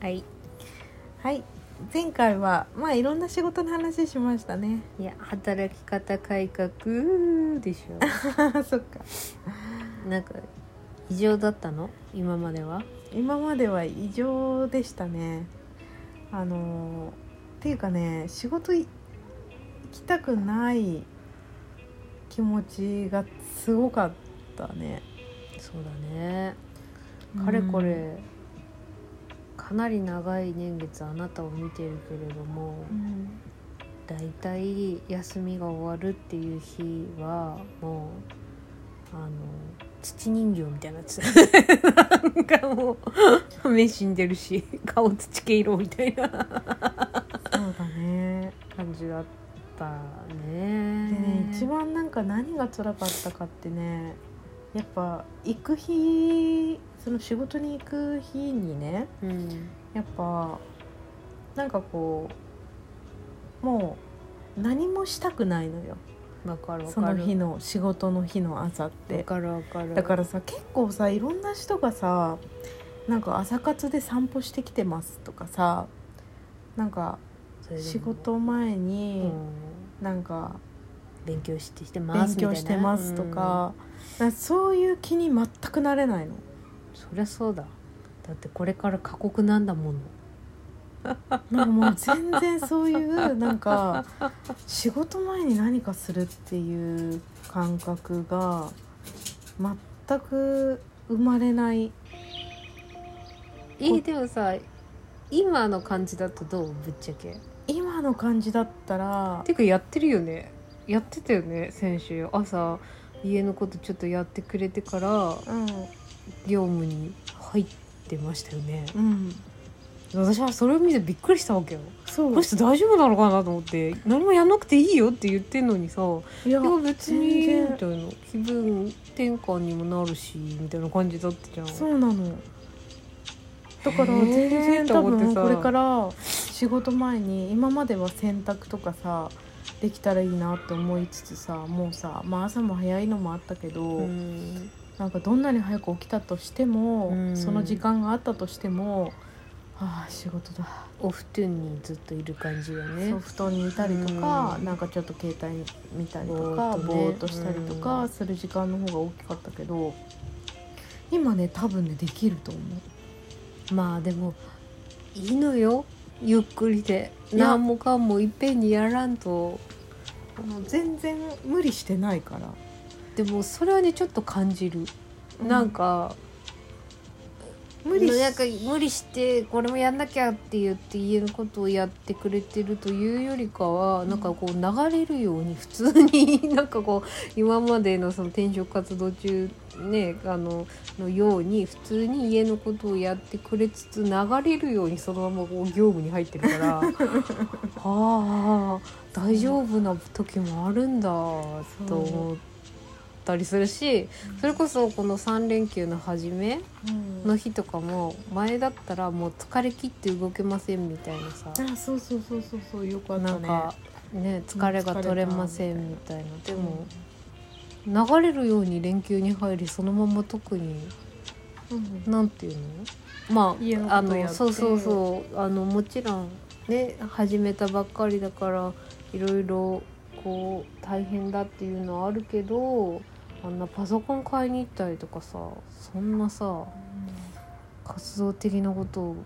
はい。はい。前回はまあいろんな仕事の話しましたね。いや働き方改革でしょ。そっか。なんか異常だったの？今までは？今までは異常でしたね。あのっていうかね仕事い行きたくない気持ちがすごかったね。そうだね。かれこれ、かなり長い年月あなたを見てるけれどもうんだいたい休みが終わるっていう日はもうあの土人形みたいなやつなんかもう目死んでるし顔土系色みたいな。そうだね。感じだったでねね一番なんか何が辛かったかってねやっぱ行く日その仕事に行く日にねうんやっぱなんかこうもう何もしたくないのよ。わかるわその日の仕事の日の朝っわてかるわかる。だからさ結構さいろんな人がさなんか朝活で散歩してきてますとかさなんか仕事前うにん。なんか勉強してしてます勉強してますとか,、そういう気に全くなれないの。うんそりゃそうだ。だってこれから過酷なんだもの。なんかもう全然そういうなんか仕事前に何かするっていう感覚が全く生まれない。えーでもさ今の感じだとどう？ぶっちゃけ。今の感じだったらてかやってるよね。やってたよね先週。朝家のことちょっとやってくれてから。うん業務に入ってましたよね。うん。私はそれを見てびっくりしたわけよ。そう。この人大丈夫なのかなと思って何もやんなくていいよって言ってんのにさいやいや別にみたいな。気分転換にもなるしみたいな感じだったじゃん。そうなの。だから全然多分これから仕事前に今までは洗濯とかさできたらいいなって思いつつさもうさ、まあ、朝も早いのもあったけど、うんなんかどんなに早く起きたとしても、うん。その時間があったとしてもああ仕事だ、お布団にずっといる感じよね。そう布団にいたりとか、うん。なんかちょっと携帯見たりとぼかぼーっとしたりとうん。かする時間の方が大きかったけど今ね多分ねできると思う。まあでもいいのよ。ゆっくりで。何もかもいっぺんにやらんと。全然無理してないから、でもそれはねちょっと感じる、なんか無理しなんか無理してこれもやんなきゃって言って家のことをやってくれてるというよりかは、なんかこう流れるように普通に なんかこう今までのその転職活動中ねあののように普通に家のことをやってくれつつ流れるようにそのままこう業務に入ってるから ああ大丈夫な時もあるんだと思ったりするしそれこそこの3連休の初めうん。の日とかも前だったらもう疲れ切って動けませんみたいなさ。あそうそうそうそうそうよくあったね。なんかね疲れが取れませんみたいな。でも流れるように連休に入りそのまま特にうん。なんていうの？まああのそうそうそう。あのもちろんね始めたばっかりだからいろいろこう大変だっていうのはあるけどあんなパソコン買いに行ったりとかさそんなさ活動的なことを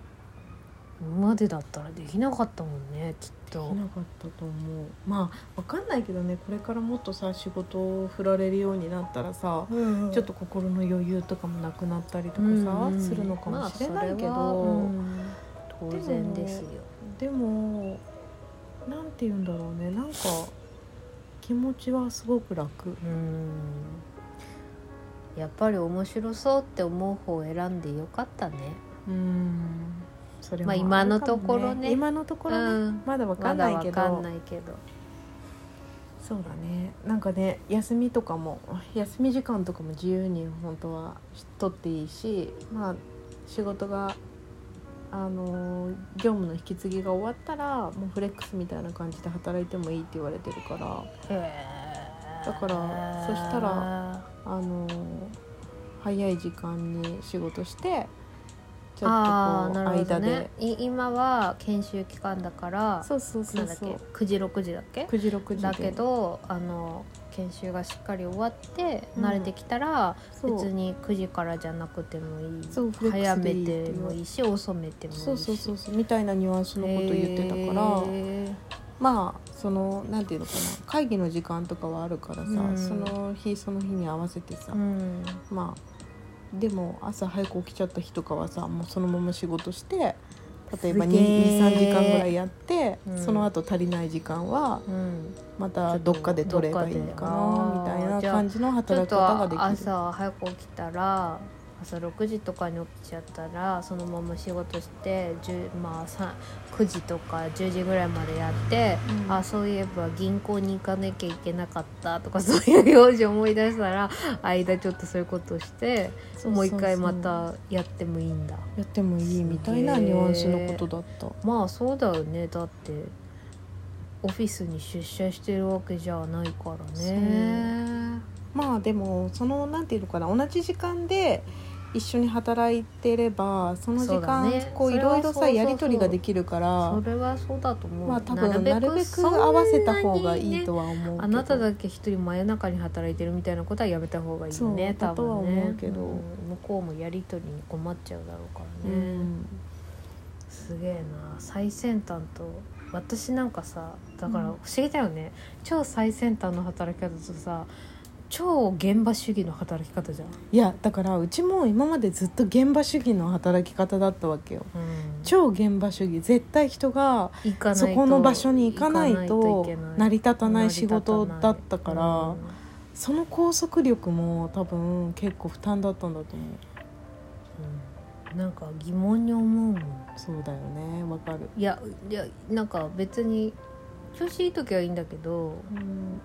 今までだったらできなかったもんねきっと。でき。なかったと思う。まあわかんないけどねこれからもっとさ仕事を振られるようになったらさ、ちょっと心の余裕とかもなくなったりとかさ、うんうん。するのかもしれないけど、まあそれはうん。当然ですよ。でもなんて言うんだろうね。なんか気持ちはすごく楽。うんやっぱり面白そうって思う方を選んでよかったね。うん。それあるかも今のところね。今のところね、うん。まだわかんないけど。わかんないけど。そうだね。なんかね休みとかも休み時間とかも自由に本当は取っていいしまあ仕事があのー業務の引き継ぎが終わったらもうフレックスみたいな感じで働いてもいいって言われてるからだからそしたらあのー早い時間に仕事してちょっとこう間で、ねい今は研修期間だからそうそうそうそう。9時6時だっけ？9時6時で。だけどあの研修がしっかり終わってうん。慣れてきたら、そう。別に9時からじゃなくてもいい。早めててもいいし遅めてもいいし。そうそうそうそう。みたいなニュアンスのことを言ってたから、へーまあそのなんていうのかな会議の時間とかはあるからさ、うん。その日その日に合わせてさ、うん。まあでも朝早く起きちゃった日とかはさもうそのまま仕事して例えばすげー。23時間ぐらいやって、うん。その後足りない時間はうん。またどっかで取ればいいかなみで。たいな感じの働きと方ができる。朝早く起きたら朝6時とかに起きちゃったらそのまま仕事して10、まあ、さ9時とか10時ぐらいまでやって、うん。あそういえば銀行に行かなきゃいけなかったとか そういう用事思い出したら間ちょっとそういうことしてもう一回またやってもいいんだ。やってもいいみたいなニュアンスのことだった。まあそうだよね。だってオフィスに出社してるわけじゃないからね。まあでもそのなんていうのかな同じ時間で一緒に働いてればその時間、ね。こういろいろさやり取りができるからそれはそうだと思う。まあ多分なるべく合わせた方がいいとはは思うけど。あなただけ一人真夜中に働いてるみたいなことはやめた方がいいよね多分思うけど。ん向こうもやり取りに困っちゃうだろうからうね、ん。すげえな。最先端と私なんかさだからうん。不思議だよね、超最先端の働き方とさ超現場主義の働き方じゃん、いやだからうちも今までずっと現場主義の働き方だったわけよ。うん、超現場主義。絶対人がそこの場所に行かないと成り立たない仕事だったから、うんその拘束力も多分結構負担だったんだと思う。うん。なんか疑問に思うもん。そうだよね。わかる。いやいやなんか別に調子いい時はいいんだけどうん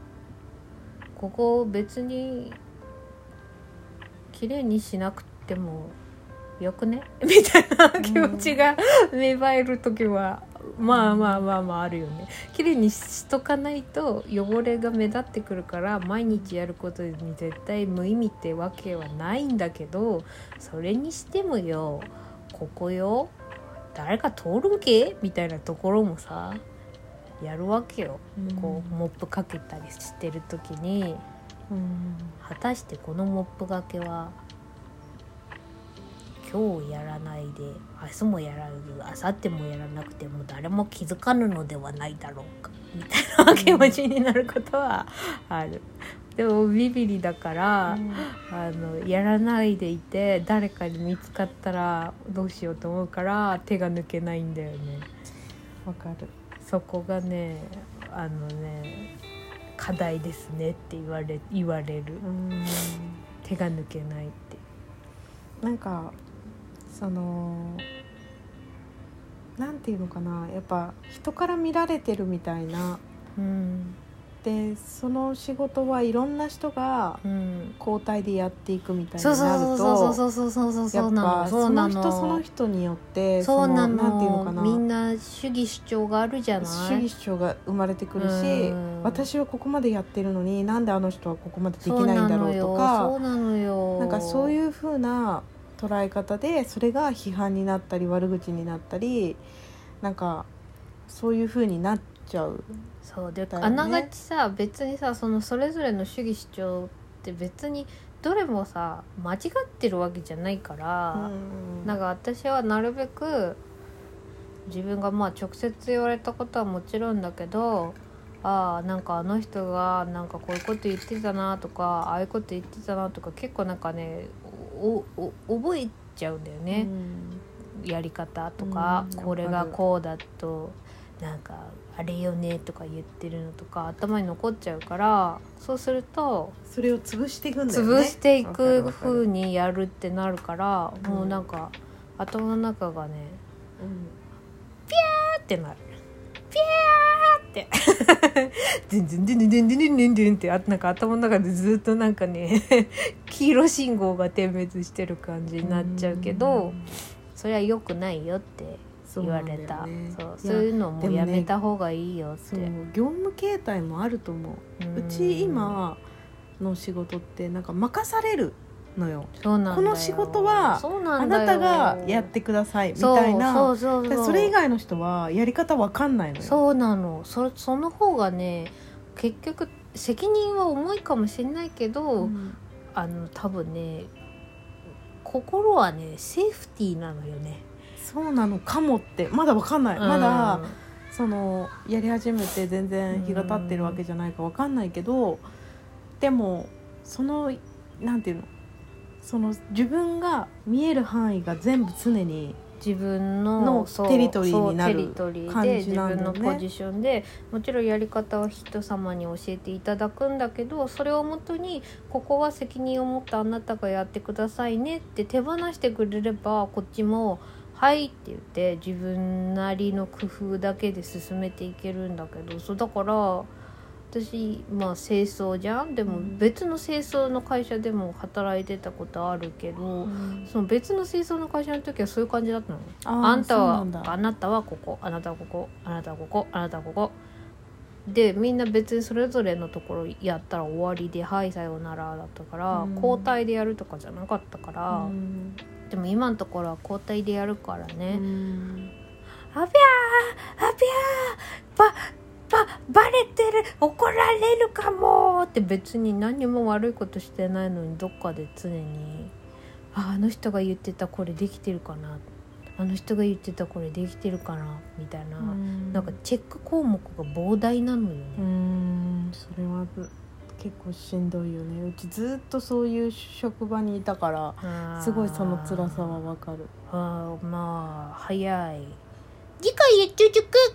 ここ別に綺麗にしなくてもよくね？みたいな気持ちが芽生える時は、まあまあまあまああるよね。綺麗にしとかないと汚れが目立ってくるから毎日やることに絶対無意味ってわけはないんだけどそれにしてもよここよ誰か通るんけ？みたいなところもさやるわけよ、こうモップかけたりしてる時にうん。果たしてこのモップがけは今日やらないで明日もやらず明後日もやらなくても誰も気づかぬのではないだろうかみたいな気持ちになることはある。でもビビリだから、あのやらないでいて誰かに見つかったらどうしようと思うから手が抜けないんだよね。わかるそこがねあのね課題ですねって言われ言われる。うん手が抜けないって。なんかそのなんていうのかなやっぱ人から見られてるみたいなうんでその仕事はいろんな人がうん。交代でやっていくみたいになるとやっぱそうの人その人によってそうなの。なんていうのかな。のみんな主義主張があるじゃない？主義主張が生まれてくるしうん。私はここまでやってるのになんであの人はここまでできないんだろうとかそうなのよ。なんかそういう風な捉え方でそれが批判になったり悪口になったりなんかそういう風になっちゃう。そうで、あながちさ別にさそのそれぞれの主義主張って別にどれもさ間違ってるわけじゃないから、なんか私はなるべく自分がまあ直接言われたことはもちろんだけどああなんかあの人がなんかこういうこと言ってたなとかああいうこと言ってたなとか結構なんかねおお覚えちゃうんだよね、やり方とか、うんこれがこうだとなんかあれよねとか言ってるのとか頭に残っちゃうからそうするとそれを潰していくんだよね。潰していく風にやるってなるからうんもうなんか頭の中がねうん。ピャーってなる。ピャーって。ズンズンズンズンズンズンズンズンズンってあなんか頭の中でずっとなんかね 黄色信号が点滅してる感じになっちゃうけどそれは良くないよって言われた。そう。ねそうそういうのもやめた方がいいよって。そう業務形態もあると思う。うち今の仕事ってなんか任されるのよ。この仕事はあなたがやってくださいみたいな。それ以外の人はやり方わかんないのよ。そうなの。そその方がね結局責任は重いかもしれないけど、うん。あの多分ね心はねセーフティーなのよねそうなのかもってまだわかんない、まだうんそのやり始めて全然日が経ってるわけじゃないかわかんないけどでもそのなんていうの？その自分が見える範囲が全部常に自分のテリトリーになる感じなんね。分のポジションでもちろんやり方は人様に教えていただくんだけどそれをもとにここは責任を持ってあなたがやってくださいねって手放してくれればこっちも「はい」って言って自分なりの工夫だけで進めていけるんだけどそうだから私まあ清掃じゃん？でもうん。別の清掃の会社でも働いてたことあるけど。その別の清掃の会社の時はそういう感じだったの。あんたはあなたはここあなたはここあなたはここあなたはここ。でみんな別にそれぞれのところやったら終わりで「はいさようなら」だったから、うん。交代でやるとかじゃなかったから、うんでも今のところは交代でやるからうね、ん。あびゃーあびゃーばばバレてる。怒られるかもって別に何も悪いことしてないのにどっかで常に。ああの人が言ってたこれできてるかな。あの人が言ってたこれできてるかな。みたいな、なんかチェック項目が膨大なのよね。うんそれは結構しんどいよね。うちずっとそういう職場にいたからすごいその辛さはわかる。あーまあ早い。次回へ続く